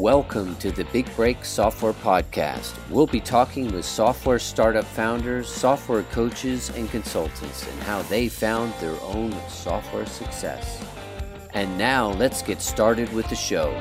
Welcome to the Big Break Software Podcast. We'll be talking with software startup founders, software coaches, and consultants and how they found their own software success. And now let's get started with the show.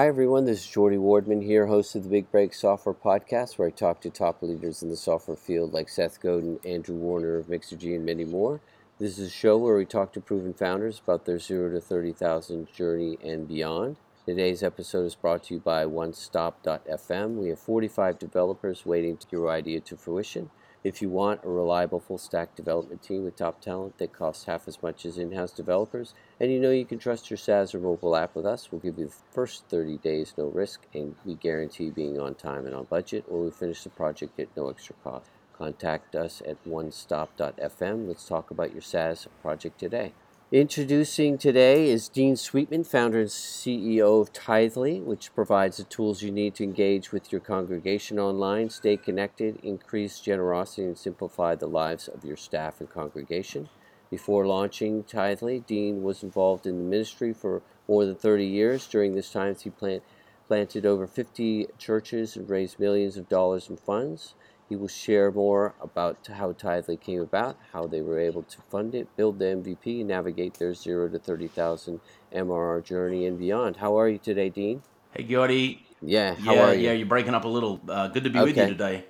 Hi, everyone. This is Jordy Wardman here, host of the Big Break Software Podcast, where I talk to top leaders in the software field like Seth Godin, Andrew Warner of Mixergy, and many more. This is a show where we talk to proven founders about their 0 to 30,000 journey and beyond. Today's episode is brought to you by OneStop.fm. We have 45 developers waiting to get your idea to fruition. If you want a reliable full stack development team with top talent that costs half as much as in house developers, and you know you can trust your SaaS or mobile app with us, we'll give you the first 30 days no risk, and we guarantee being on time and on budget, or we finish the project at no extra cost. Contact us at onestop.fm. Let's talk about your SaaS project today. Introducing today is Dean Sweetman, founder and CEO of Tithely, which provides the tools you need to engage with your congregation online, stay connected, increase generosity, and simplify the lives of your staff and congregation. Before launching Tithely, Dean was involved in the ministry for more than 30 years. During this time, he plant, planted over 50 churches and raised millions of dollars in funds. He will share more about how Tithely came about, how they were able to fund it, build the MVP, navigate their zero to 30,000 MRR journey and beyond. How are you today, Dean? Hey, Gordy. Yeah, how yeah, are you? Yeah, you're breaking up a little. Uh, good to be with you today.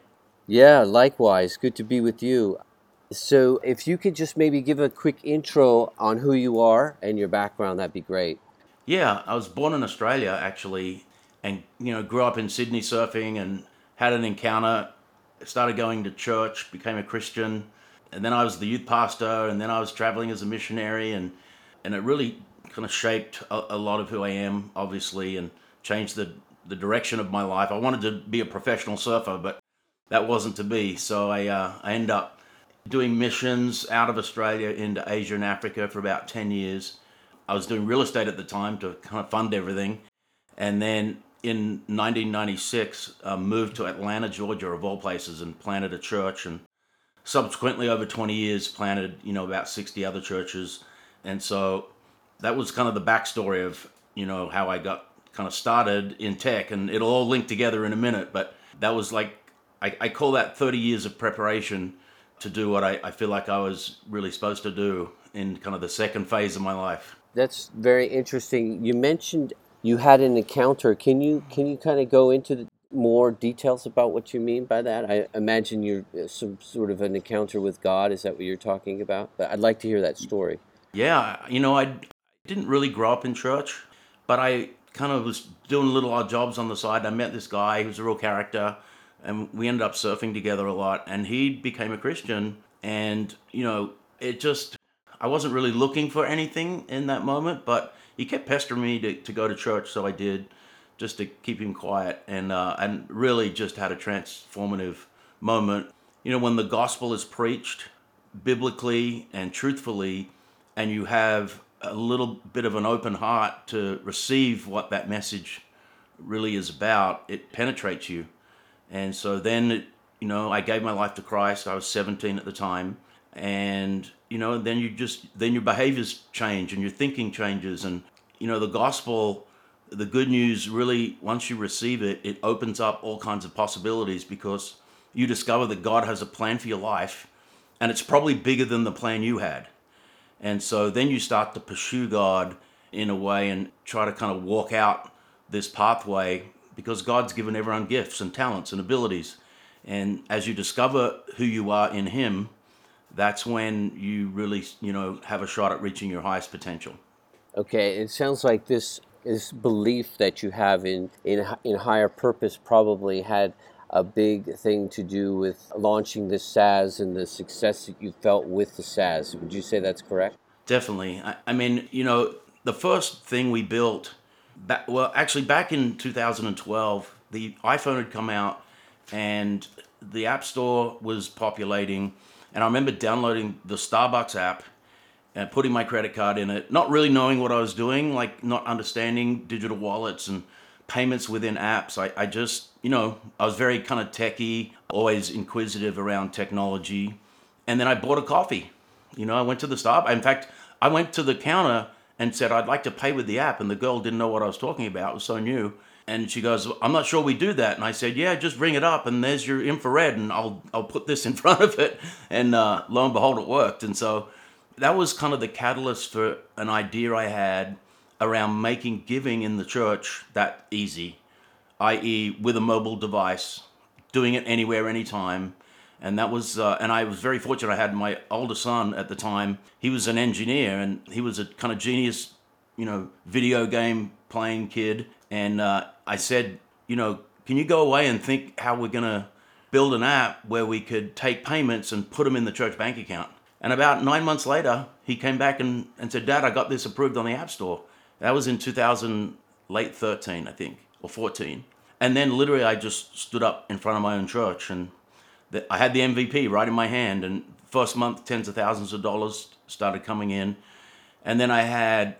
Yeah, likewise. Good to be with you. So, if you could just maybe give a quick intro on who you are and your background, that'd be great. Yeah, I was born in Australia actually, and you know grew up in Sydney surfing and had an encounter. Started going to church, became a Christian, and then I was the youth pastor, and then I was traveling as a missionary, and and it really kind of shaped a, a lot of who I am, obviously, and changed the the direction of my life. I wanted to be a professional surfer, but that wasn't to be. So I uh, I ended up doing missions out of Australia into Asia and Africa for about 10 years. I was doing real estate at the time to kind of fund everything. And then in 1996, uh, moved to Atlanta, Georgia, of all places, and planted a church. And subsequently, over 20 years, planted, you know, about 60 other churches. And so that was kind of the backstory of, you know, how I got kind of started in tech. And it'll all link together in a minute. But that was like, I, I call that 30 years of preparation to do what I, I feel like I was really supposed to do in kind of the second phase of my life. That's very interesting. You mentioned you had an encounter. Can you can you kind of go into more details about what you mean by that? I imagine you're uh, some sort of an encounter with God. Is that what you're talking about? But I'd like to hear that story. Yeah, you know, I didn't really grow up in church, but I kind of was doing little odd jobs on the side. I met this guy who was a real character, and we ended up surfing together a lot. And he became a Christian, and you know, it just I wasn't really looking for anything in that moment, but he kept pestering me to, to go to church, so I did, just to keep him quiet, and uh, and really just had a transformative moment. You know, when the gospel is preached biblically and truthfully, and you have a little bit of an open heart to receive what that message really is about, it penetrates you. And so then, it, you know, I gave my life to Christ. I was 17 at the time. And, you know, then you just, then your behaviors change and your thinking changes. And, you know, the gospel, the good news really, once you receive it, it opens up all kinds of possibilities because you discover that God has a plan for your life and it's probably bigger than the plan you had. And so then you start to pursue God in a way and try to kind of walk out this pathway because God's given everyone gifts and talents and abilities. And as you discover who you are in Him, that's when you really, you know, have a shot at reaching your highest potential. Okay, it sounds like this this belief that you have in in in higher purpose probably had a big thing to do with launching this SaaS and the success that you felt with the SaaS. Would you say that's correct? Definitely. I, I mean, you know, the first thing we built, back, well, actually back in 2012, the iPhone had come out and the App Store was populating. And I remember downloading the Starbucks app and putting my credit card in it, not really knowing what I was doing, like not understanding digital wallets and payments within apps. I, I just, you know, I was very kind of techie, always inquisitive around technology. and then I bought a coffee. You know, I went to the stop. In fact, I went to the counter and said I'd like to pay with the app, and the girl didn't know what I was talking about. It was so new. And she goes, "I'm not sure we do that." And I said, "Yeah, just ring it up, and there's your infrared, and I'll I'll put this in front of it." And uh, lo and behold, it worked. And so that was kind of the catalyst for an idea I had around making giving in the church that easy, i.e., with a mobile device, doing it anywhere, anytime. And that was, uh, and I was very fortunate. I had my older son at the time. He was an engineer, and he was a kind of genius, you know, video game playing kid. And uh, I said, you know, can you go away and think how we're gonna build an app where we could take payments and put them in the church bank account? And about nine months later, he came back and, and said, Dad, I got this approved on the App Store. That was in 2000, late 13, I think, or 14. And then literally, I just stood up in front of my own church and the, I had the MVP right in my hand. And first month, tens of thousands of dollars started coming in. And then I had,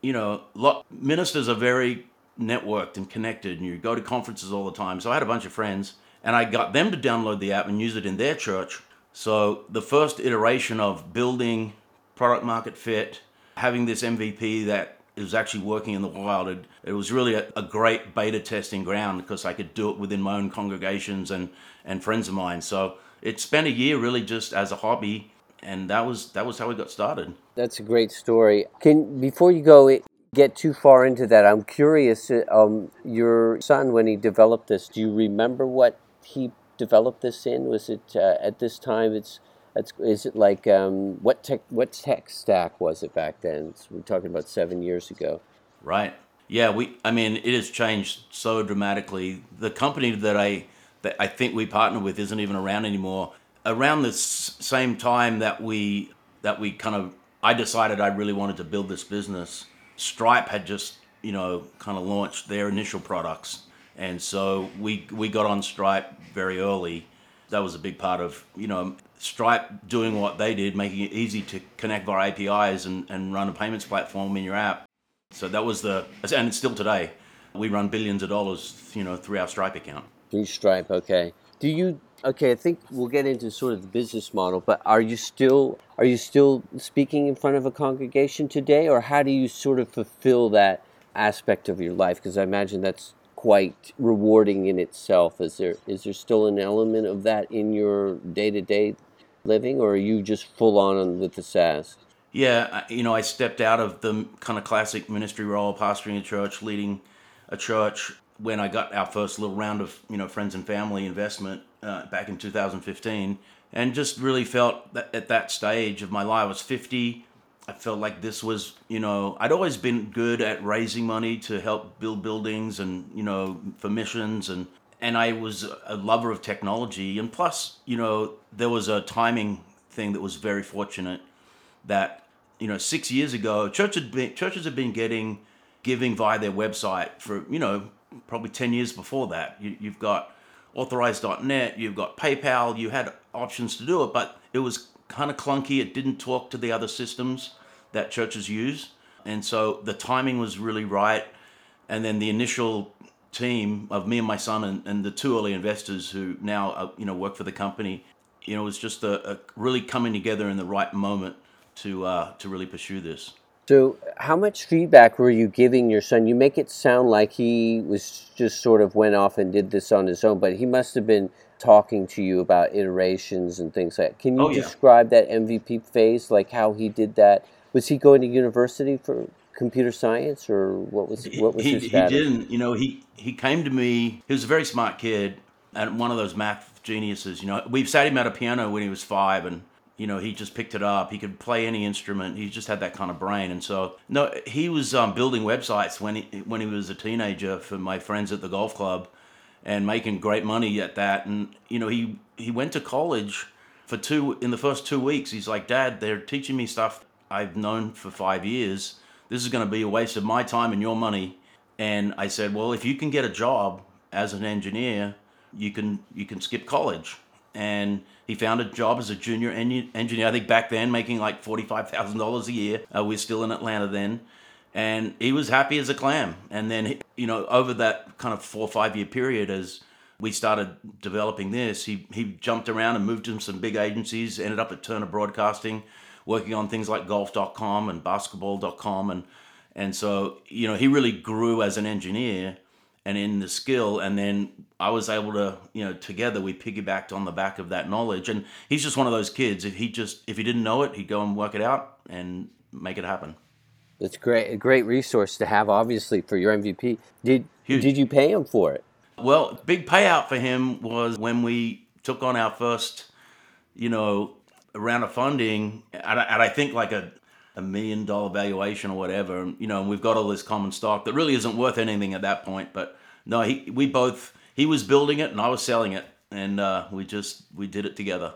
you know, lot, ministers are very networked and connected, and you go to conferences all the time. So I had a bunch of friends, and I got them to download the app and use it in their church. So the first iteration of building product market fit, having this MVP that is actually working in the wild, it, it was really a, a, great beta testing ground because I could do it within my own congregations and, and friends of mine. So it spent a year really just as a hobby, and that was that was how we got started. That's a great story. Can before you go get too far into that, I'm curious. Um, your son, when he developed this, do you remember what he developed this in? Was it uh, at this time? It's it's, is it like um, what tech what tech stack was it back then? So we're talking about seven years ago. Right. Yeah. We. I mean, it has changed so dramatically. The company that I that I think we partner with isn't even around anymore. Around the same time that we that we kind of I decided I really wanted to build this business. Stripe had just you know kind of launched their initial products and so we we got on Stripe very early. That was a big part of you know Stripe doing what they did, making it easy to connect via APIs and, and run a payments platform in your app. So that was the and it's still today. We run billions of dollars, you know, through our Stripe account. Through Stripe, okay. Do you okay, I think we'll get into sort of the business model, but are you still are you still speaking in front of a congregation today or how do you sort of fulfill that aspect of your life because I imagine that's quite rewarding in itself. Is there is there still an element of that in your day to day living, or are you just full on with the SaaS? Yeah, you know, I stepped out of the kind of classic ministry role, pastoring a church, leading a church, when I got our first little round of you know friends and family investment uh, back in 2015, and just really felt that at that stage of my life, I was 50. I felt like this was, you know, I'd always been good at raising money to help build buildings and, you know, for missions and and I was a lover of technology and plus, you know, there was a timing thing that was very fortunate that, you know, 6 years ago, church had been, churches had been getting giving via their website for, you know, probably 10 years before that. You, you've got authorize.net, you've got PayPal, you had options to do it, but it was kind of clunky. It didn't talk to the other systems that churches use. And so the timing was really right. And then the initial team of me and my son and, and the two early investors who now uh, you know work for the company, you know, was just a, a really coming together in the right moment to uh, to really pursue this. So, how much feedback were you giving your son? You make it sound like he was just sort of went off and did this on his own, but he must have been talking to you about iterations and things like that. Can you oh, yeah. describe that MVP phase, like how he did that? Was he going to university for computer science, or what was what was he, his status? He didn't. You know, he he came to me. He was a very smart kid and one of those math geniuses. You know, we've sat him at a piano when he was five, and you know he just picked it up. He could play any instrument. He just had that kind of brain. And so, no, he was um, building websites when he when he was a teenager for my friends at the golf club and making great money at that. And you know, he he went to college for two in the first two weeks. He's like, Dad, they're teaching me stuff I've known for five years. This is going to be a waste of my time and your money. And I said, well, if you can get a job as an engineer, you can you can skip college. And he found a job as a junior engineer. I think back then, making like forty five thousand dollars a year. Uh, we are still in Atlanta then, and he was happy as a clam. And then, you know, over that kind of four or five year period, as we started developing this, he he jumped around and moved to some big agencies. Ended up at Turner Broadcasting, working on things like golf.com and basketball.com, and and so you know he really grew as an engineer and in the skill and then i was able to you know together we piggybacked on the back of that knowledge and he's just one of those kids if he just if he didn't know it he'd go and work it out and make it happen It's great, a great resource to have, obviously, for your MVP. Did Huge. did you pay him for it? well big payout for him was when we took on our first you know round of funding and I, and I think like a a million dollar valuation or whatever and, you know and we've got all this common stock that really isn't worth anything at that point but no he we both he was building it and i was selling it and uh, we just we did it together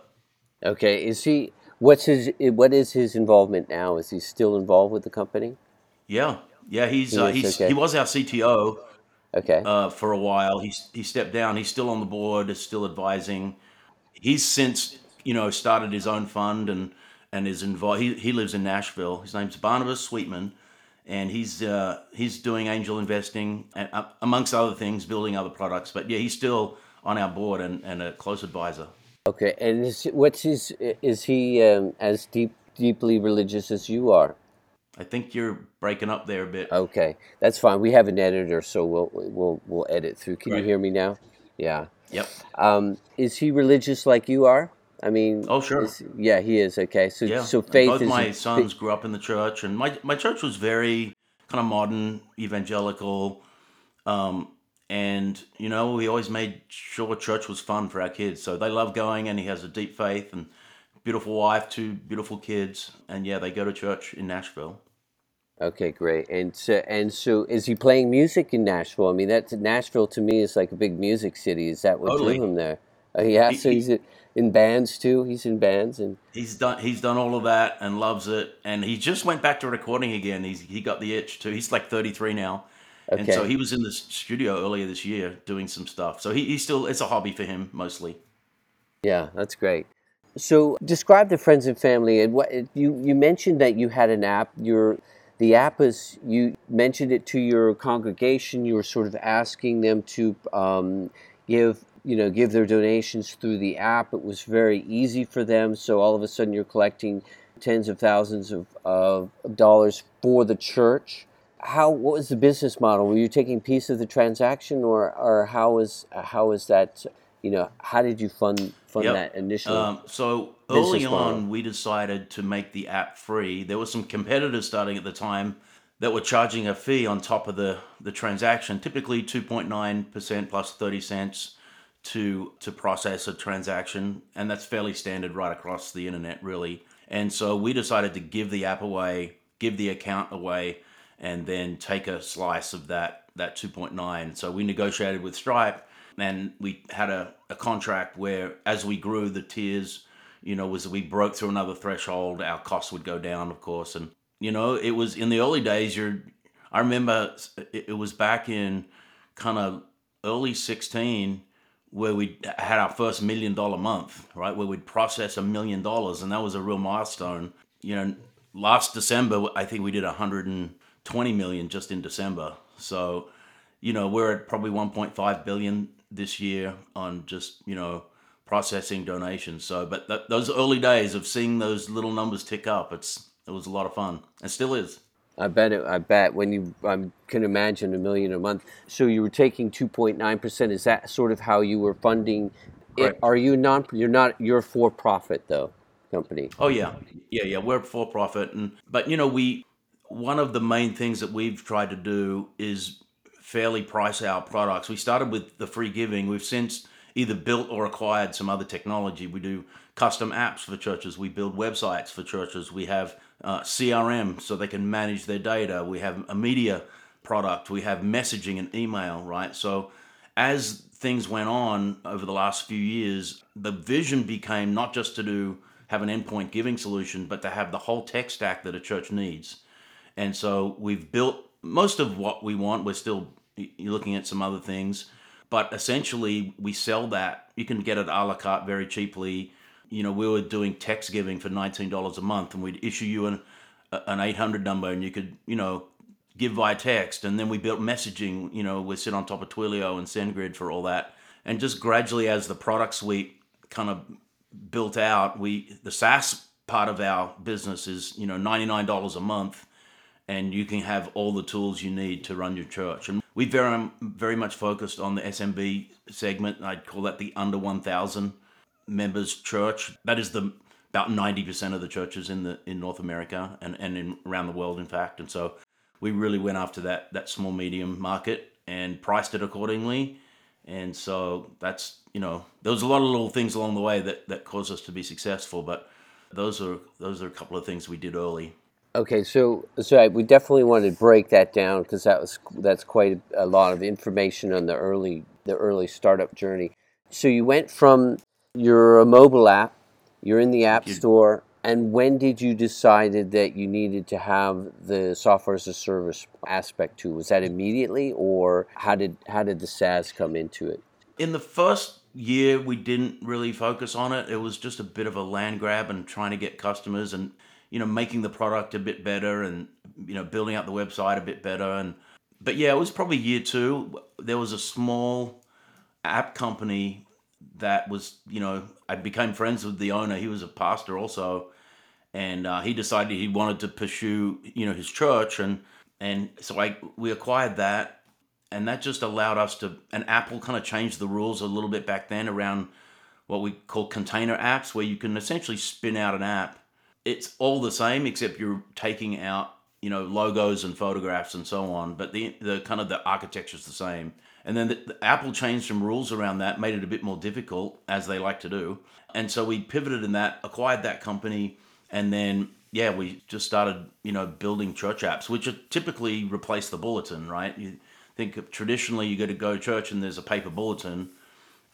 Okay, is he? What's his? What is his involvement now? Is he still involved with the company? yeah yeah he's He uh, he's okay. he was our cto Okay, uh, for a while. He he stepped down. He's still on the board. Is still advising. He's since you know started his own fund and and is involved. He he lives in Nashville. His name's Barnabas Sweetman, and he's uh, he's doing angel investing and uh, amongst other things, building other products. But yeah, he's still on our board and, and a close advisor. okay. And is, what's his? Is he um, as deep, deeply religious as you are? I think you're breaking up there a bit. Okay, that's fine. We have an editor, so we'll we'll we'll edit through. Can you hear me now? Yeah. Yep. Um, is he religious like you are? I mean, Oh, sure. yeah, he is. Okay, so Yeah. so faith Both is my sons grew up in the church, and my my church was very kind of modern, evangelical, um, and you know we always made sure church was fun for our kids. So they love going, and he has a deep faith and beautiful wife, two beautiful kids, and yeah, they go to church in Nashville. Okay, great. And so, and so, is he playing music in Nashville? I mean, that's Nashville to me is like a big music city. Is that what Totally. drew him there? Uh, yeah, He- so he's in- in bands too. He's in bands, and He's done he's done all of that and loves it, and he just went back to recording again. He's he got the itch too. He's like thirty three now. And so he was in the studio earlier this year doing some stuff. So he, he still it's a hobby for him mostly. yeah, that's great. So, describe the friends and family. And what you you mentioned that you had an app. Your the app is you mentioned it to your congregation. You were sort of asking them to um, give you know give their donations through the app. It was very easy for them. So all of a sudden, you're collecting tens of thousands of, of dollars for the church. How what was the business model? Were you taking a piece of the transaction, or or how was how was that? You know, how did you fund fund Yep. that initially? Um, so early model. on, we decided to make the app free. There were some competitors starting at the time that were charging a fee on top of the, the transaction, typically 2.9% plus 30 cents to to process a transaction, and that's fairly standard right across the internet, really. And so we decided to give the app away, give the account away, and then take a slice of that that 2.9. So we negotiated with Stripe, and we had a, a contract where, as we grew, the tiers, you know, was we broke through another threshold, our costs would go down, of course, and you know, it was in the early days. You're, I remember it, it was back in kind of early 16 where we had our first million dollar month, right? Where we'd process a million dollars, and that was a real milestone. You know, last December, I think we did 120 million just in December. So, you know, we're at probably 1.5 billion this year on just, you know, processing donations. So, but th- those early days of seeing those little numbers tick up, it's, it was a lot of fun and still is. I bet it. I bet when you I can imagine a million a month. So you were taking two point nine percent. Is that sort of how you were funding? It? Are you non? You're not. You're for profit though, company. Oh yeah, yeah, yeah. We're for profit, and but you know we one of the main things that we've tried to do is fairly price our products. We started with the free giving. We've since either built or acquired some other technology. We do custom apps for churches. We build websites for churches. We have uh, CRM so they can manage their data. We have a media product. We have messaging and email. Right. So as things went on over the last few years, the vision became not just to do have an endpoint giving solution, but to have the whole tech stack that a church needs. And so we've built most of what we want. We're still looking at some other things, but essentially we sell that. You can get it a la carte very cheaply. You know, we were doing text giving for $19 a month and we'd issue you an, an 800 number and you could, you know, give via text. And then we built messaging, you know, we sit on top of Twilio and SendGrid for all that. and just gradually as the product suite kind of built out, we the SaaS part of our business is you know ninety nine dollars a month, and you can have all the tools you need to run your church. And we very very much focused on the SMB segment. I'd call that the under one thousand members church. That is the about ninety percent of the churches in the in North America and and in around the world, in fact. And so we really went after that that small medium market and priced it accordingly. And so that's you know there was a lot of little things along the way that that caused us to be successful, but those are those are a couple of things we did early. Okay, so so I, we definitely want to break that down because that was that's quite a, a lot of information on the early the early startup journey. So you went from you're a mobile app, you're in the app store, and when did you decided that you needed to have the software as a service aspect to? Was that immediately, or how did how did the SaaS come into it? In the first year, we didn't really focus on it. It was just a bit of a land grab and trying to get customers and you know making the product a bit better and you know building out the website a bit better and but yeah, it was probably year two. There was a small app company that was you know I became friends with the owner. He was a pastor also, and uh, he decided he wanted to pursue you know his church and and so I we acquired that, and that just allowed us to. And Apple kind of changed the rules a little bit back then around what we call container apps, where you can essentially spin out an app. It's all the same except you're taking out you know logos and photographs and so on, but the the kind of the architecture is the same. And then the, the Apple changed some rules around that, made it a bit more difficult, as they like to do. And so we pivoted in that, acquired that company, and then yeah, we just started you know building church apps, which typically replace the bulletin, right? You think traditionally you go to go church and there's a paper bulletin,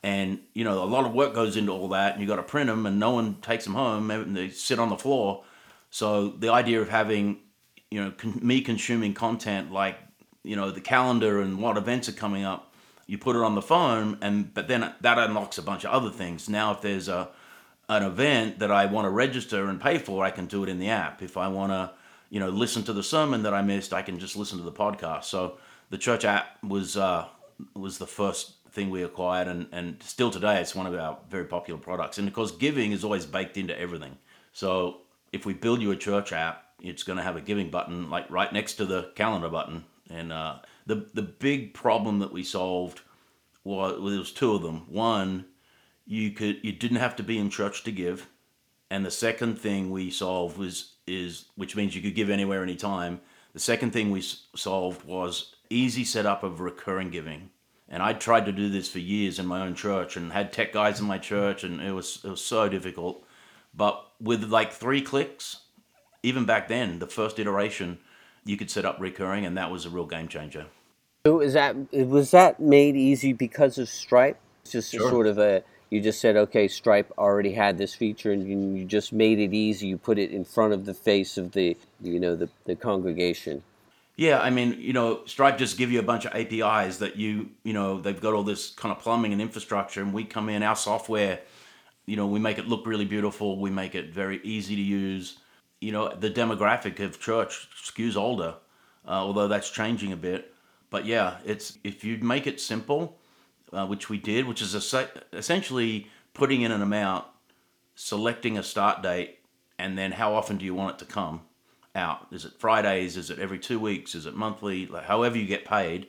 and you know a lot of work goes into all that, and you got to print them, and no one takes them home, and they sit on the floor. So the idea of having you know con- me consuming content like you know the calendar and what events are coming up you put it on the phone and but then that unlocks a bunch of other things. Now if there's a an event that i want to register and pay for i can do it in the app. If i want to you know listen to the sermon that i missed i can just listen to the podcast. So the church app was uh was the first thing we acquired and and still today it's one of our very popular products. And of course giving is always baked into everything. So if we build you a church app it's going to have a giving button like right next to the calendar button and uh, the the big problem that we solved was well, there was two of them. One, you could you didn't have to be in church to give, and the second thing we solved was is which means you could give anywhere, anytime. The second thing we solved was easy setup of recurring giving. And I tried to do this for years in my own church and had tech guys in my church, and it was it was so difficult. But with like three clicks, even back then, the first iteration, you could set up recurring, and that was a real game changer. So is that was that made easy because of Stripe? It's just a Sure. sort of a you just said okay, Stripe already had this feature, and you, you just made it easy. You put it in front of the face of the you know the, the congregation. Yeah, I mean, you know, Stripe just give you a bunch of APIs that you, you know, they've got all this kind of plumbing and infrastructure, and we come in, our software, you know, we make it look really beautiful, we make it very easy to use. You know, the demographic of church skews older, uh, although that's changing a bit. But yeah, it's if you make it simple, uh, which we did, which is es- essentially putting in an amount, selecting a start date, and then how often do you want it to come out? Is it Fridays? Is it every two weeks? Is it monthly? Like, however you get paid.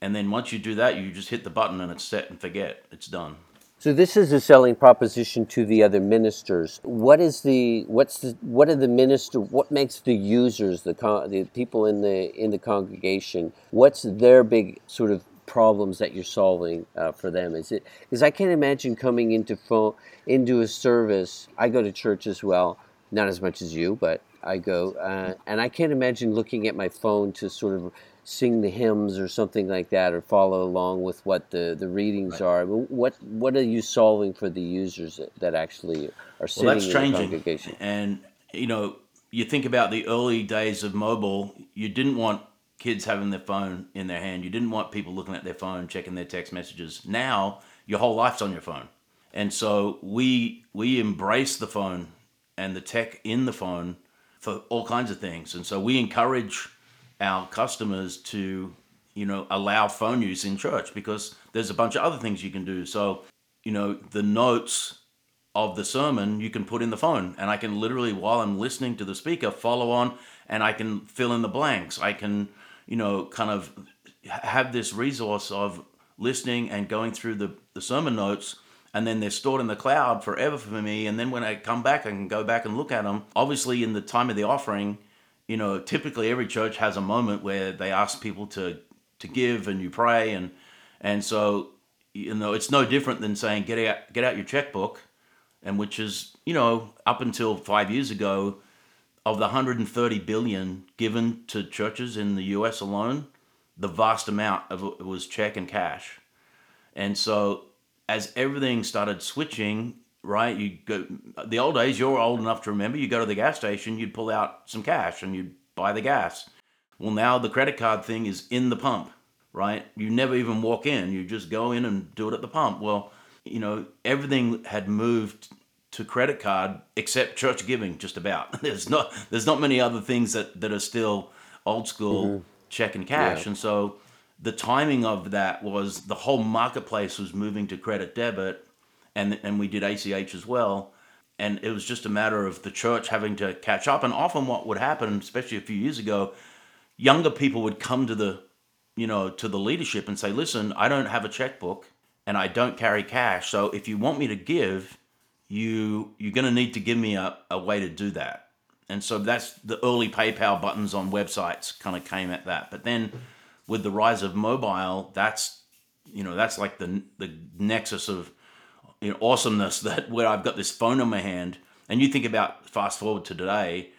And then once you do that, you just hit the button and it's set and forget. It's done. So this is a selling proposition to the other ministers. What is the what's the what are the minister? What makes the users the con, the people in the in the congregation? What's their big sort of problems that you're solving uh, for them? Is it because I can't imagine coming into phone into a service. I go to church as well, not as much as you, but I go, uh, and I can't imagine looking at my phone to sort of sing the hymns or something like that, or follow along with what the, the readings are. What what are you solving for the users that, that actually are sitting Well, that's in the changing. congregation? And, you know, you think about the early days of mobile, you didn't want kids having their phone in their hand. You didn't want people looking at their phone, checking their text messages. Now, your whole life's on your phone. And so we we embrace the phone and the tech in the phone for all kinds of things. And so we encourage our customers to you know, allow phone use in church because there's a bunch of other things you can do. So, you know, the notes of the sermon you can put in the phone and I can literally while I'm listening to the speaker follow on and I can fill in the blanks. I can, you know, kind of have this resource of listening and going through the, the sermon notes and then they're stored in the cloud forever for me and then when I come back I can go back and look at them. Obviously in the time of the offering, you know, typically every church has a moment where they ask people to to give and you pray and and so you know it's no different than saying get out get out your checkbook and which is you know up until 5 years ago of the 130 billion given to churches in the US alone the vast amount of it was check and cash. And so as everything started switching right you go the old days you're old enough to remember you go to the gas station you'd pull out some cash and you'd buy the gas well, now the credit card thing is in the pump, right? You never even walk in. You just go in and do it at the pump. Well, you know, everything had moved to credit card except church giving just about. There's not there's not many other things that, that are still old school mm-hmm. check and cash. Yeah. And so the timing of that was the whole marketplace was moving to credit debit and and we did ACH as well. And it was just a matter of the church having to catch up. And often what would happen, especially a few years ago, younger people would come to the you know to the leadership and say listen i don't have a checkbook and i don't carry cash so if you want me to give you you're going to need to give me a, a way to do that and so that's the early paypal buttons on websites kind of came at that but then with the rise of mobile that's you know that's like the the nexus of you know, awesomeness that where i've got this phone in my hand and you think about fast forward to today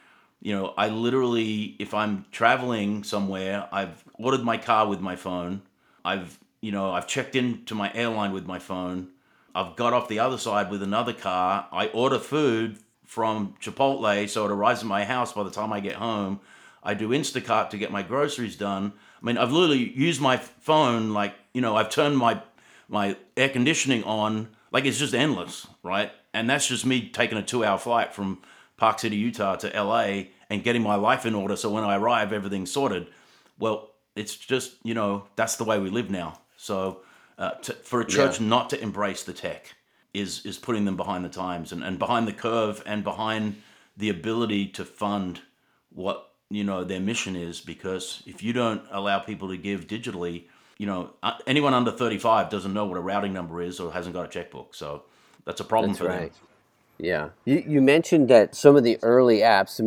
you know, I literally, if I'm traveling somewhere, I've ordered my car with my phone. I've, you know, I've checked into my airline with my phone. I've got off the other side with another car. I order food from Chipotle so it arrives at my house by the time I get home. I do Instacart to get my groceries done. I mean, I've literally used my phone like, you know, I've turned my my air conditioning on like it's just endless, right? And that's just me taking a 2-hour flight from Park City, Utah to LA and getting my life in order so when I arrive, everything's sorted. Well, it's just, you know, that's the way we live now. So uh, to, for a church yeah. not to embrace the tech is, is putting them behind the times and, and behind the curve and behind the ability to fund what, you know, their mission is. Because if you don't allow people to give digitally, you know, uh, anyone under 35 doesn't know what a routing number is or hasn't got a checkbook. So that's a problem that's for right. them. Yeah. You, you mentioned that some of the early apps,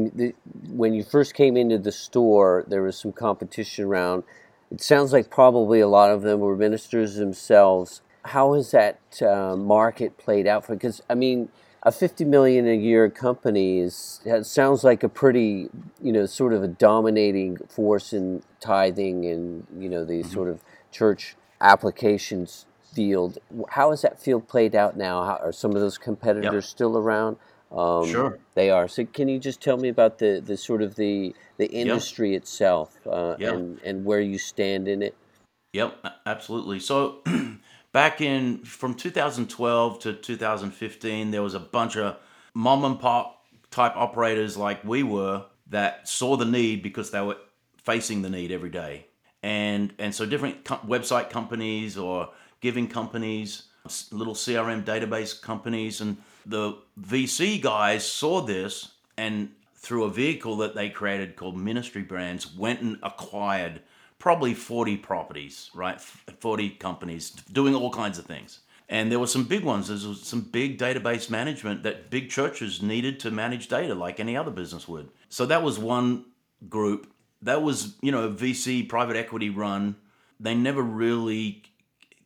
when you first came into the store, there was some competition around. It sounds like probably a lot of them were ministers themselves. How has that uh, market played out for? Because I mean, a fifty million a year company is sounds like a pretty, you know, sort of a dominating force in tithing and you know these mm-hmm. sort of church applications field. How has that field played out now? How, are some of those competitors yep. still around? Um, sure, they are. So, can you just tell me about the, the sort of the the industry yep. itself uh, yep. and and where you stand in it? Yep, absolutely. So, back in from 2012 to 2015, there was a bunch of mom and pop type operators like we were that saw the need because they were facing the need every day, and and so different website companies or giving companies, little CRM database companies, and the VC guys saw this and through a vehicle that they created called Ministry Brands, went and acquired probably 40 properties, right? 40 companies doing all kinds of things. And there were some big ones. There was some big database management that big churches needed to manage data like any other business would. So that was one group. That was, you know, a VC private equity run. They never really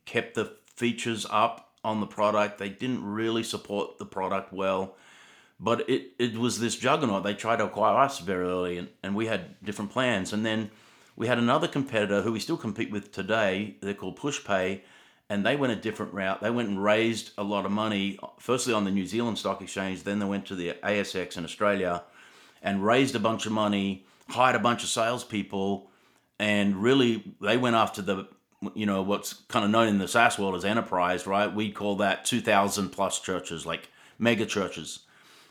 kept the features up on the product. They didn't really support the product well. But it, it was this juggernaut. They tried to acquire us very early, and, and we had different plans. And then we had another competitor who we still compete with today. They're called PushPay, and they went a different route. They went and raised a lot of money, firstly on the New Zealand Stock Exchange, then they went to the ASX in Australia and raised a bunch of money, hired a bunch of salespeople, and really they went after the you know what's kind of known in the SaaS world as enterprise, right? We call that 2,000 plus churches, like mega churches,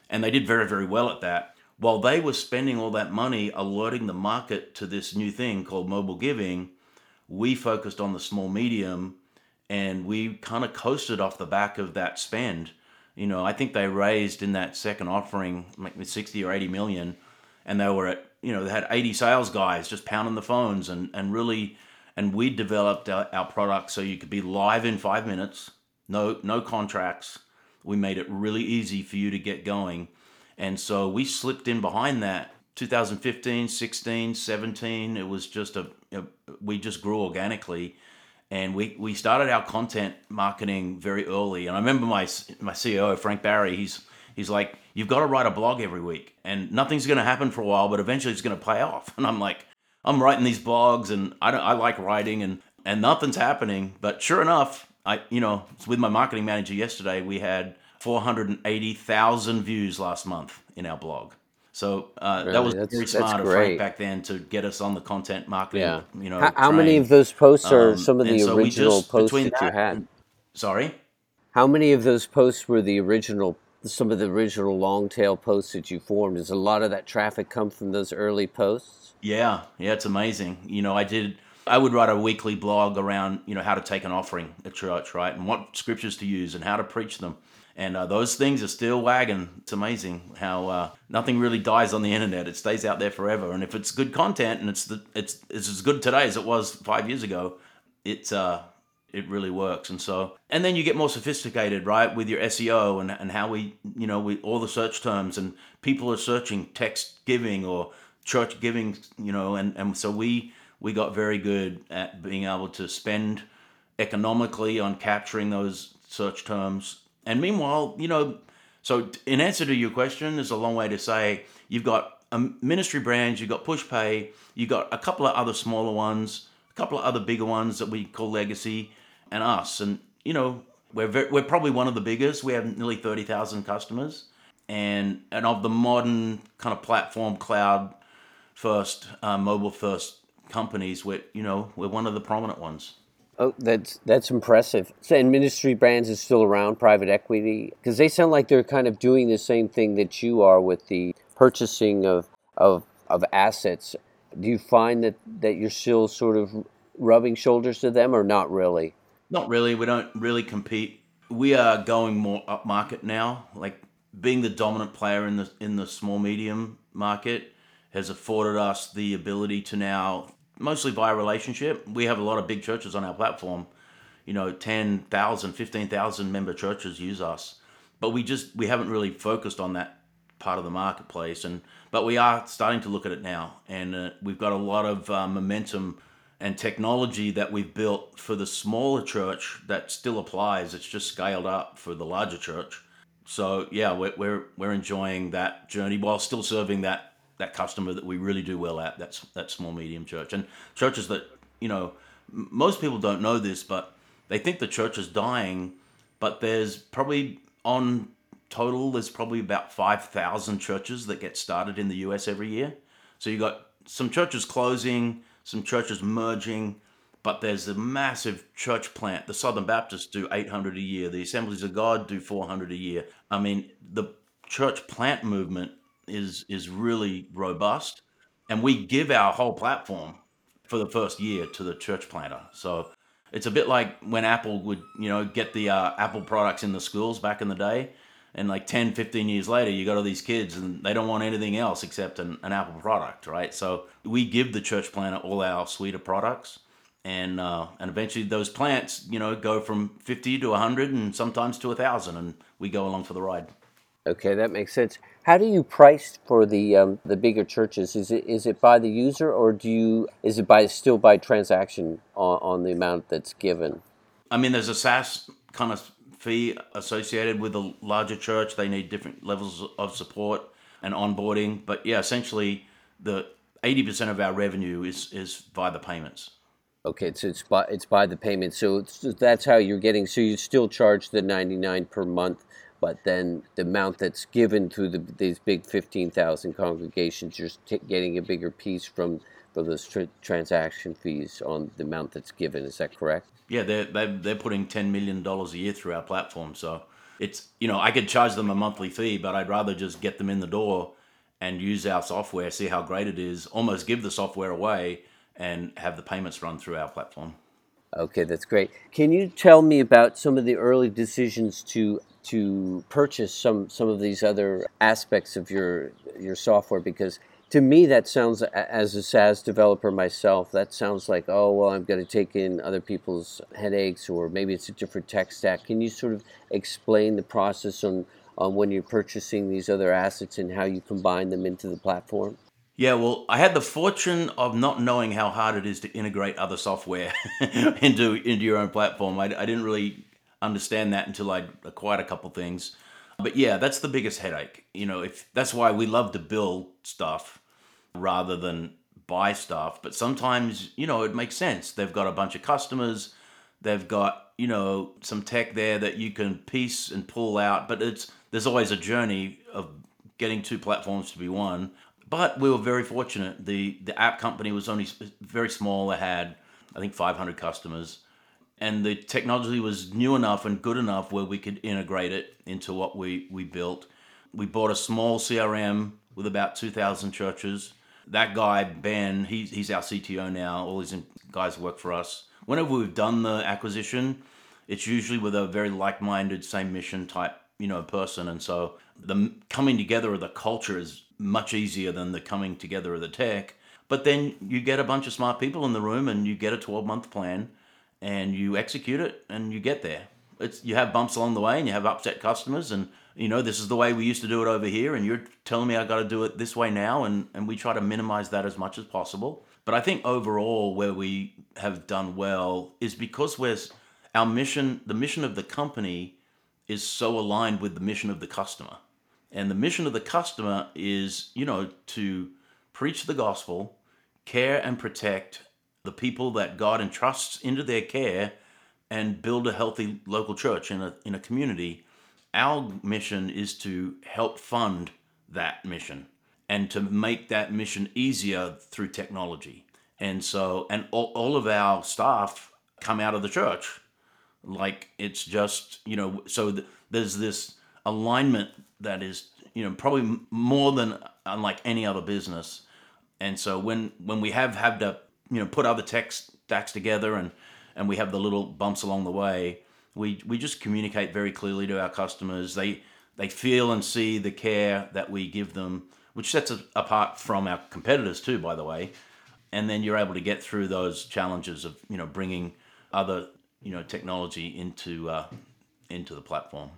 and they did very very well at that. While they were spending all that money alerting the market to this new thing called mobile giving, we focused on the small medium and we kind of coasted off the back of that spend. You know, I think they raised in that second offering like 60 or 80 million and they were at, you know, they had 80 sales guys just pounding the phones and, and really, and we developed our, our product so you could be live in five minutes, no, no contracts. We made it really easy for you to get going. And so we slipped in behind that 2015, 16, 17. It was just a, a we just grew organically and we, we started our content marketing very early. And I remember my my CEO Frank Barry. He's he's like, you've got to write a blog every week, and nothing's going to happen for a while, but eventually it's going to pay off. And I'm like, I'm writing these blogs, and I I like writing, and and nothing's happening. But sure enough, I you know with my marketing manager yesterday, we had 480,000 views last month in our blog. So uh, really? that was that's, very smart of Frank back then to get us on the content marketing. Yeah. You know, how, how many of those posts are um, some of the so original just, posts that, that, you had? Sorry. How many of those posts were the original? Some of the original long tail posts that you formed. Does a lot of that traffic come from those early posts? Yeah, yeah, it's amazing. You know, I did. I would write a weekly blog around you know how to take an offering at church, right, and what scriptures to use and how to preach them and uh, those things are still wagging. It's amazing how uh, nothing really dies on the internet; it stays out there forever. And if it's good content and it's the, it's it's as good today as it was five years ago, it's uh it really works. And so and then you get more sophisticated, right, with your SEO and and how we you know we all the search terms and people are searching text giving or church giving, you know, and and so we we got very good at being able to spend economically on capturing those search terms and meanwhile, you know, so in answer to your question, there's a long way to say you've got a ministry brands, you've got Pushpay, you've got a couple of other smaller ones, a couple of other bigger ones that we call Legacy, and us. And you know, we're very, we're probably one of the biggest. We have nearly thirty thousand customers, and and of the modern kind of platform cloud first, uh, mobile first companies, we're you know we're one of the prominent ones. Oh, that's that's impressive. And Ministry Brands is still around, private equity, because they sound like they're kind of doing the same thing that you are with the purchasing of of of assets. Do you find that that you're still sort of rubbing shoulders to them, or not really? Not really. We don't really compete. We are going more upmarket now. Like being the dominant player in the in the small medium market has afforded us the ability to now mostly by relationship. We have a lot of big churches on our platform. You know, 10,000, 15,000 member churches use us. But we just we haven't really focused on that part of the marketplace and but we are starting to look at it now and uh, we've got a lot of uh, momentum and technology that we've built for the smaller church that still applies it's just scaled up for the larger church so yeah we're, we're, we're enjoying that journey while still serving that that customer that we really do well at. That's that small medium church and churches that you know most people don't know this, but they think the church is dying. But there's probably on total there's probably about five thousand churches that get started in the U.S. every year. So you got some churches closing, some churches merging, but there's a massive church plant. The Southern Baptists do 800 a year. The Assemblies of God do 400 a year. I mean, the church plant movement is is really robust, and we give our whole platform for the first year to the church planter. So it's a bit like when Apple would you know get the uh, Apple products in the schools back in the day. And like 10, 15 years later, you got all these kids and they don't want anything else except an, an Apple product, right? So we give the church planter all our suite of products and uh, and eventually those plants you know go from 50 to 100 and sometimes to 1000 and we go along for the ride Okay, that makes sense. How do you price for the um, the bigger churches? Is it is it by the user or do you is it by still by transaction on, on the amount that's given? I mean, there's a SaaS kind of fee associated with a larger church. They need different levels of support and onboarding, but yeah, essentially the eighty percent of our revenue is is via the payments. Okay, so it's by it's by the payment. So that's how you're getting. So you still charge the ninety nine per month but then the amount that's given to the, these big 15,000 congregations, you're t- getting a bigger piece from, from those tr- transaction fees on the amount that's given. Is that correct? Yeah, they're, they're, they're putting $10 million a year through our platform. So it's, you know, I could charge them a monthly fee, but I'd rather just get them in the door and use our software, see how great it is, almost give the software away and have the payments run through our platform. Okay, that's great. Can you tell me about some of the early decisions to to purchase some some of these other aspects of your your software? Because to me, that sounds as a SaaS developer myself, that sounds like oh well, I'm going to take in other people's headaches, or maybe it's a different tech stack. Can you sort of explain the process on on when you're purchasing these other assets and how you combine them into the platform? Yeah, well, I had the fortune of not knowing how hard it is to integrate other software into into your own platform. I, I didn't really understand that until I acquired a couple things. But yeah, that's the biggest headache. You know, if that's why we love to build stuff rather than buy stuff. But sometimes, you know, it makes sense. They've got a bunch of customers. They've got, you know, some tech there that you can piece and pull out. But it's there's always a journey of getting two platforms to be one. But we were very fortunate. The the app company was only very small. It had I think 500 customers, and the technology was new enough and good enough where we could integrate it into what we we built. We bought a small CRM with about 2,000 churches. That guy Ben, he's he's our CTO now. All these guys work for us. Whenever we've done the acquisition, it's usually with a very like-minded, same mission type you know person, and so the coming together of the culture is much easier than the coming together of the tech. But then you get a bunch of smart people in the room and you get a 12 month plan and you execute it and you get there. It's, you have bumps along the way and you have upset customers and you know this is the way we used to do it over here and you're telling me I got to do it this way now and, and we try to minimize that as much as possible. But I think overall where we have done well is because we're our mission the mission of the company is so aligned with the mission of the customer. And the mission of the customer is, you know, to preach the gospel, care and protect the people that God entrusts into their care, and build a healthy local church in a, in a community. Our mission is to help fund that mission and to make that mission easier through technology. And so, and all, all of our staff come out of the church. Like it's just, you know, so th- there's this alignment that is you know probably more than unlike any other business and so when when we have had to you know put other tech stacks together and and we have the little bumps along the way we we just communicate very clearly to our customers they they feel and see the care that we give them which sets us apart from our competitors too by the way and then you're able to get through those challenges of you know bringing other you know technology into uh, into the platform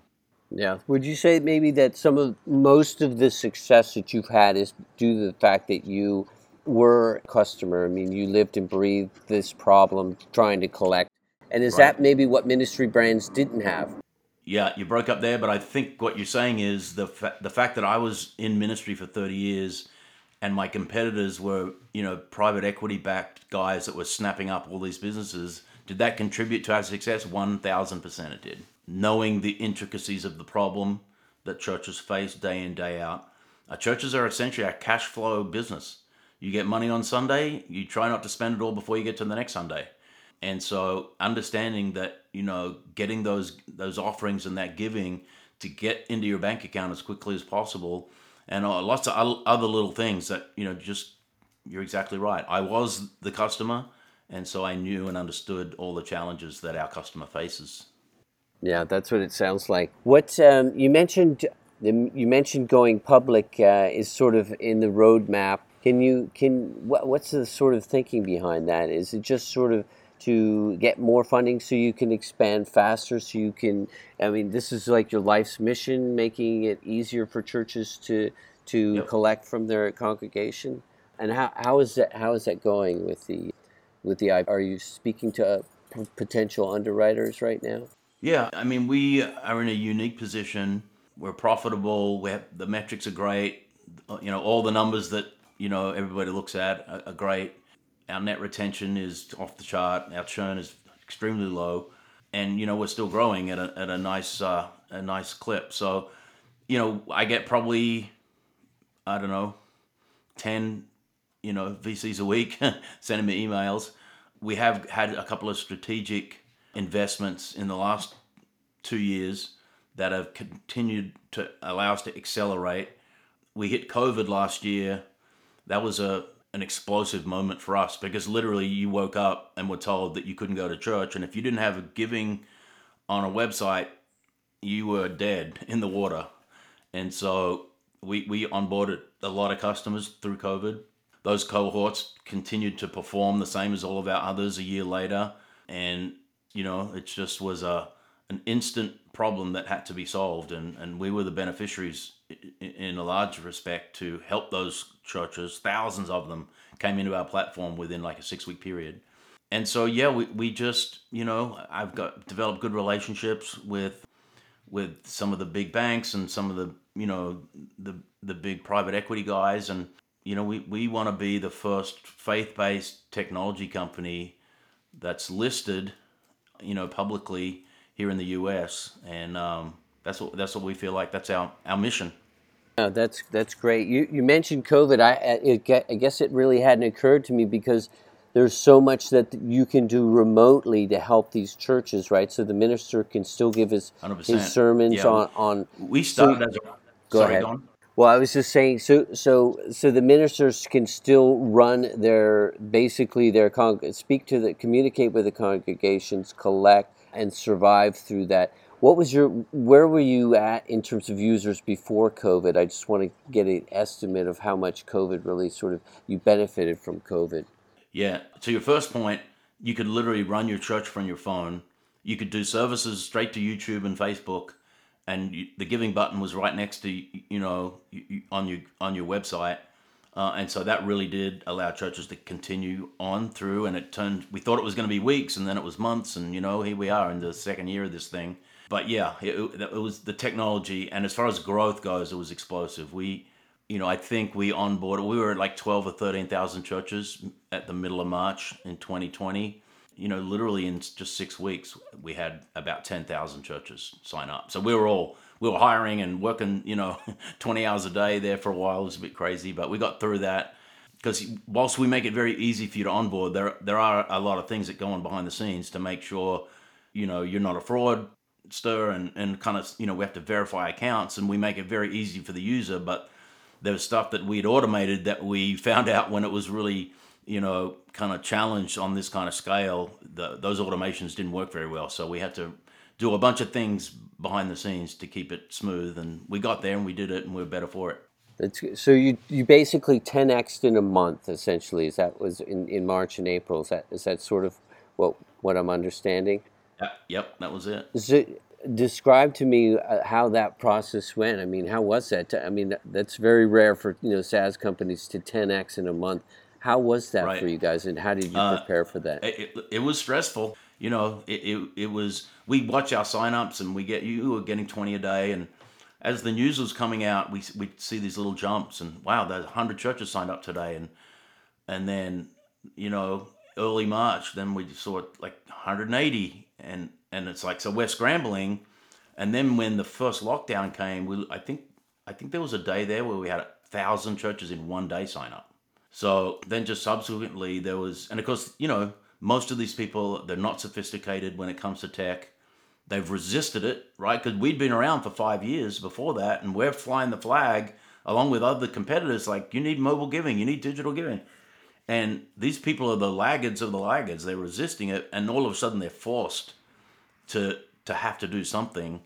yeah. Would you say maybe that some of most of the success that you've had is due to the fact that you were a customer? I mean, you lived and breathed this problem trying to collect. And is right. that maybe what ministry brands didn't have? Yeah, you broke up there, but I think what you're saying is the fa- the fact that I was in ministry for 30 years and my competitors were, you know, private equity backed guys that were snapping up all these businesses, did that contribute to our success? 1000% it did knowing the intricacies of the problem that churches face day in, day out. Our churches are essentially a cash flow business. You get money on Sunday, you try not to spend it all before you get to the next Sunday. And so understanding that, you know, getting those those offerings and that giving to get into your bank account as quickly as possible and uh, lots of other little things that, you know, just you're exactly right. I was the customer and so I knew and understood all the challenges that our customer faces. Yeah, that's what it sounds like. What um, you mentioned, you mentioned going public uh, is sort of in the roadmap. Can you can what, what's the sort of thinking behind that? Is it just sort of to get more funding so you can expand faster? So you can, I mean, this is like your life's mission, making it easier for churches to to yep. collect from their congregation. And how, how is that how is that going with the with the are you speaking to uh, potential underwriters right now? Yeah, I mean, we are in a unique position. We're profitable. We have, the metrics are great. You know, all the numbers that you know everybody looks at are, are great. Our net retention is off the chart. Our churn is extremely low, and you know we're still growing at a at a nice uh, a nice clip. So, you know, I get probably I don't know ten you know VCs a week sending me emails. We have had a couple of strategic investments in the last two years that have continued to allow us to accelerate. We hit COVID last year. That was a an explosive moment for us because literally you woke up and were told that you couldn't go to church, and if you didn't have a giving on a website, you were dead in the water. And so we we onboarded a lot of customers through COVID. Those cohorts continued to perform the same as all of our others a year later, and you know it just was a an instant problem that had to be solved, and and we were the beneficiaries in a large respect to help those churches. Thousands of them came into our platform within like a six week period. And so yeah, we, we just you know I've got developed good relationships with with some of the big banks and some of the you know the the big private equity guys and you know we, we want to be the first faith-based technology company that's listed you know publicly here in the US and um, that's what that's what we feel like that's our our mission Oh, that's that's great. You you mentioned COVID. I it, I guess it really hadn't occurred to me because there's so much that you can do remotely to help these churches, right? So the minister can still give his 100%. his sermons yeah. on on. We started so, as a, go sorry, ahead. Well, I was just saying, so so so the ministers can still run their basically their con- speak to the communicate with the congregations, collect and survive through that. What was your where were you at in terms of users before COVID? I just want to get an estimate of how much COVID really sort of you benefited from COVID. Yeah. To your first point, you could literally run your church from your phone. You could do services straight to YouTube and Facebook, and you, the giving button was right next to you know on your on your website. Uh, and so that really did allow churches to continue on through, and it turned. We thought it was going to be weeks, and then it was months, and you know here we are in the second year of this thing but yeah, it, it was the technology, and as far as growth goes, it was explosive. We, you know, I think we onboarded. We were at like twelve or thirteen thousand churches at the middle of March in 2020. You know, literally in just six weeks, we had about ten thousand churches sign up. So we were all we were hiring and working, you know, 20 hours a day there for a while. It was a bit crazy, but we got through that. Because whilst we make it very easy for you to onboard, there there are a lot of things that go on behind the scenes to make sure, you know, you're not a fraudster and, and kind of you know we have to verify accounts and we make it very easy for the user. But there was stuff that we'd automated that we found out when it was really you know kind of challenged on this kind of scale the, those automations didn't work very well. So we had to do a bunch of things behind the scenes to keep it smooth and we got there and we did it and we are better for it That's, so you you basically 10x in a month essentially is that was in, in March and April is that is that sort of what what I'm understanding yeah, yep, that was it. So, describe to me uh, how that process went. I mean, how was that? I mean, that's very rare for you know SaaS companies to 10x in a month. How was that right. for you guys, and how did you uh, prepare for that? It, it, it, was stressful. You know, it, it, it was. We watch our signups, and we get you were getting 20 a day, and as the news was coming out, we we see these little jumps, and wow, there's 100 churches signed up today, and and then you know early March, then we saw like 180, and and it's like so we're scrambling, and then when the first lockdown came, we I think I think there was a day there where we had a thousand churches in one day sign up. So then just subsequently there was, and of course you know most of these people they're not sophisticated when it comes to tech. They've resisted it, right? Because we'd been around for five years before that, and we're flying the flag along with other competitors. Like you need mobile giving, you need digital giving. And these people are the laggards of the laggards. They're resisting it, and all of a sudden they're forced to to have to do something.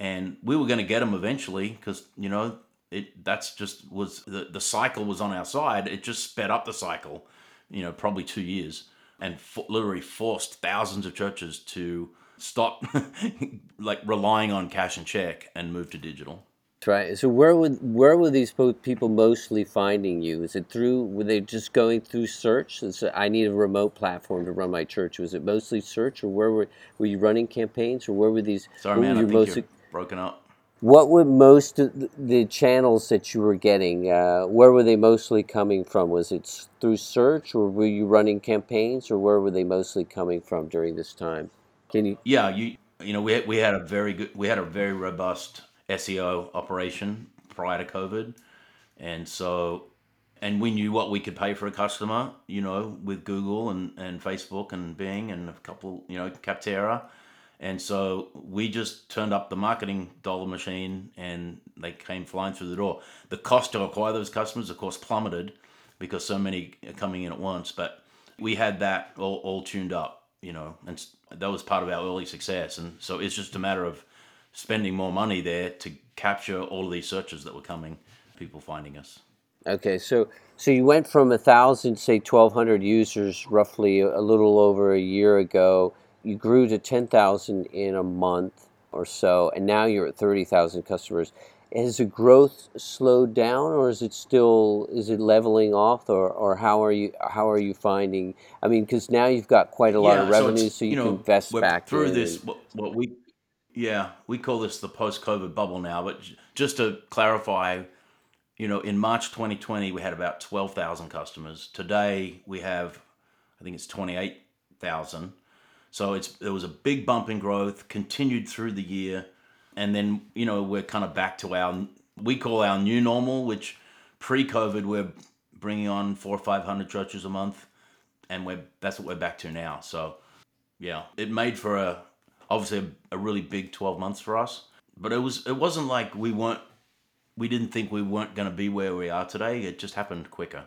And we were going to get them eventually because you know it. That's just was the the cycle was on our side. It just sped up the cycle. You know, probably two years, and literally forced thousands of churches to stop like relying on cash and check and move to digital That's right. So where would where were these people mostly finding you? Is it through? Were they just going through search? So I need a remote platform to run my church. Was it mostly search, or where were were you running campaigns, or where were these? Sorry, man. I think you're broken up. What were most of the channels that you were getting? Uh, where were they mostly coming from? Was it through search, or were you running campaigns, or where were they mostly coming from during this time? Can you? Yeah, you you know we we had a very good we had a very robust SEO operation prior to COVID, and so and we knew what we could pay for a customer, you know, with Google and, and Facebook and Bing and a couple, you know, Capterra. And so we just turned up the marketing dollar machine and they came flying through the door. The cost to acquire those customers, of course, plummeted because so many are coming in at once. But we had that all, all tuned up, you know, and that was part of our early success. And so it's just a matter of spending more money there to capture all of these searches that were coming, people finding us. Okay, so so you went from a thousand, say, twelve hundred users, roughly a little over a year ago. You grew to ten thousand in a month or so, and now you're at thirty thousand customers. Has the growth slowed down, or is it still is it leveling off, or, or how are you how are you finding? I mean, because now you've got quite a lot Yeah, of revenue, it's so you you can invest back through in. this what, what we yeah we call this the post-COVID bubble now. But just to clarify, you know, in March 2020 we had about 12,000 customers. Today we have I think it's 28,000. So it's there was a big bump in growth, continued through the year, and then you know we're kind of back to our we call our new normal, which pre-COVID we're bringing on four or five hundred churches a month, and we're that's what we're back to now. So yeah, it made for a obviously a, a really big twelve months for us, but it was it wasn't like we weren't we didn't think we weren't going to be where we are today. It just happened quicker.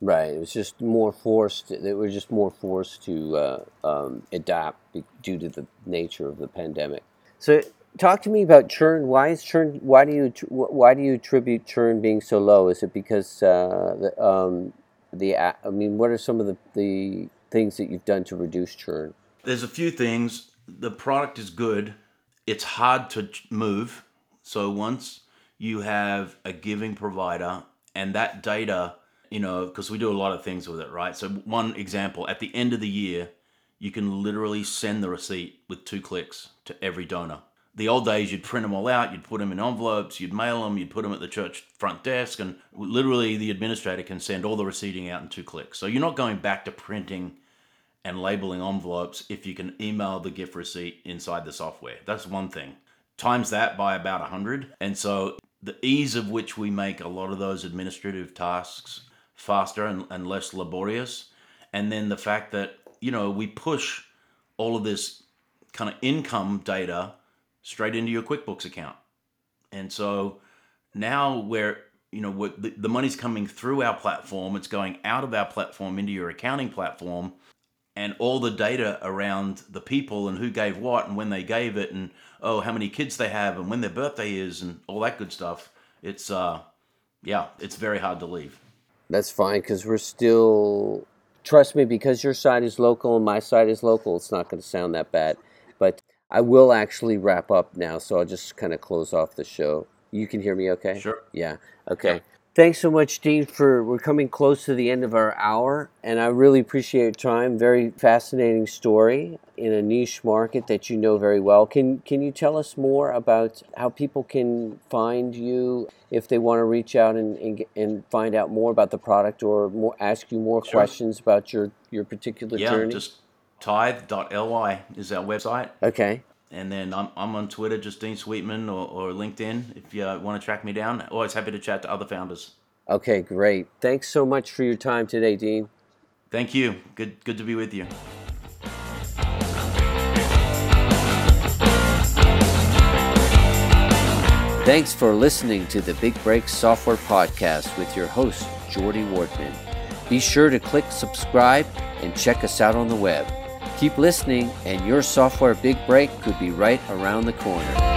Right. It was just more forced. They were just more forced to uh, um, adapt due to the nature of the pandemic. So, talk to me about churn. Why is churn? Why do you why do you attribute churn being so low? Is it because uh, the um, the a- I mean, what are some of the, the things that you've done to reduce churn? There's a few things. The product is good. It's hard to move. So once you have a giving provider and that data, you know, because we do a lot of things with it, right? So one example, at the end of the year, you can literally send the receipt with two clicks to every donor. The old days, you'd print them all out, you'd put them in envelopes, you'd mail them, you'd put them at the church front desk, and literally the administrator can send all the receipting out in two clicks. So you're not going back to printing and labeling envelopes if you can email the gift receipt inside the software. That's one thing. Times that by about 100. And so the ease of which we make a lot of those administrative tasks faster and, and less laborious. And then the fact that, you know, we push all of this kind of income data straight into your QuickBooks account. And so now where you know the, the money's coming through our platform, it's going out of our platform into your accounting platform, and all the data around the people and who gave what and when they gave it and oh how many kids they have and when their birthday is and all that good stuff. It's uh yeah, it's very hard to leave. That's fine because we're still. Trust me, because your side is local and my side is local, it's not going to sound that bad. But I will actually wrap up now, so I'll just kind of close off the show. You can hear me okay? Sure. Yeah. Okay. Thanks so much, Dean, for we're coming close to the end of our hour, and I really appreciate your time. Very fascinating story in a niche market that you know very well. Can can you tell us more about how people can find you if they want to reach out and and, and find out more about the product or more ask you more Sure. questions about your your particular Yeah, journey? just tithe.ly is our website. okay. And then I'm, I'm on Twitter, just Dean Sweetman, or, or LinkedIn if you want to track me down. Always happy to chat to other founders. Okay, great. Thanks so much for your time today, Dean. Thank you. Good good to be with you. Thanks for listening to the Big Break Software Podcast with your host, Jordy Wardman. Be sure to click subscribe and check us out on the web. Keep listening, and your software big break could be right around the corner.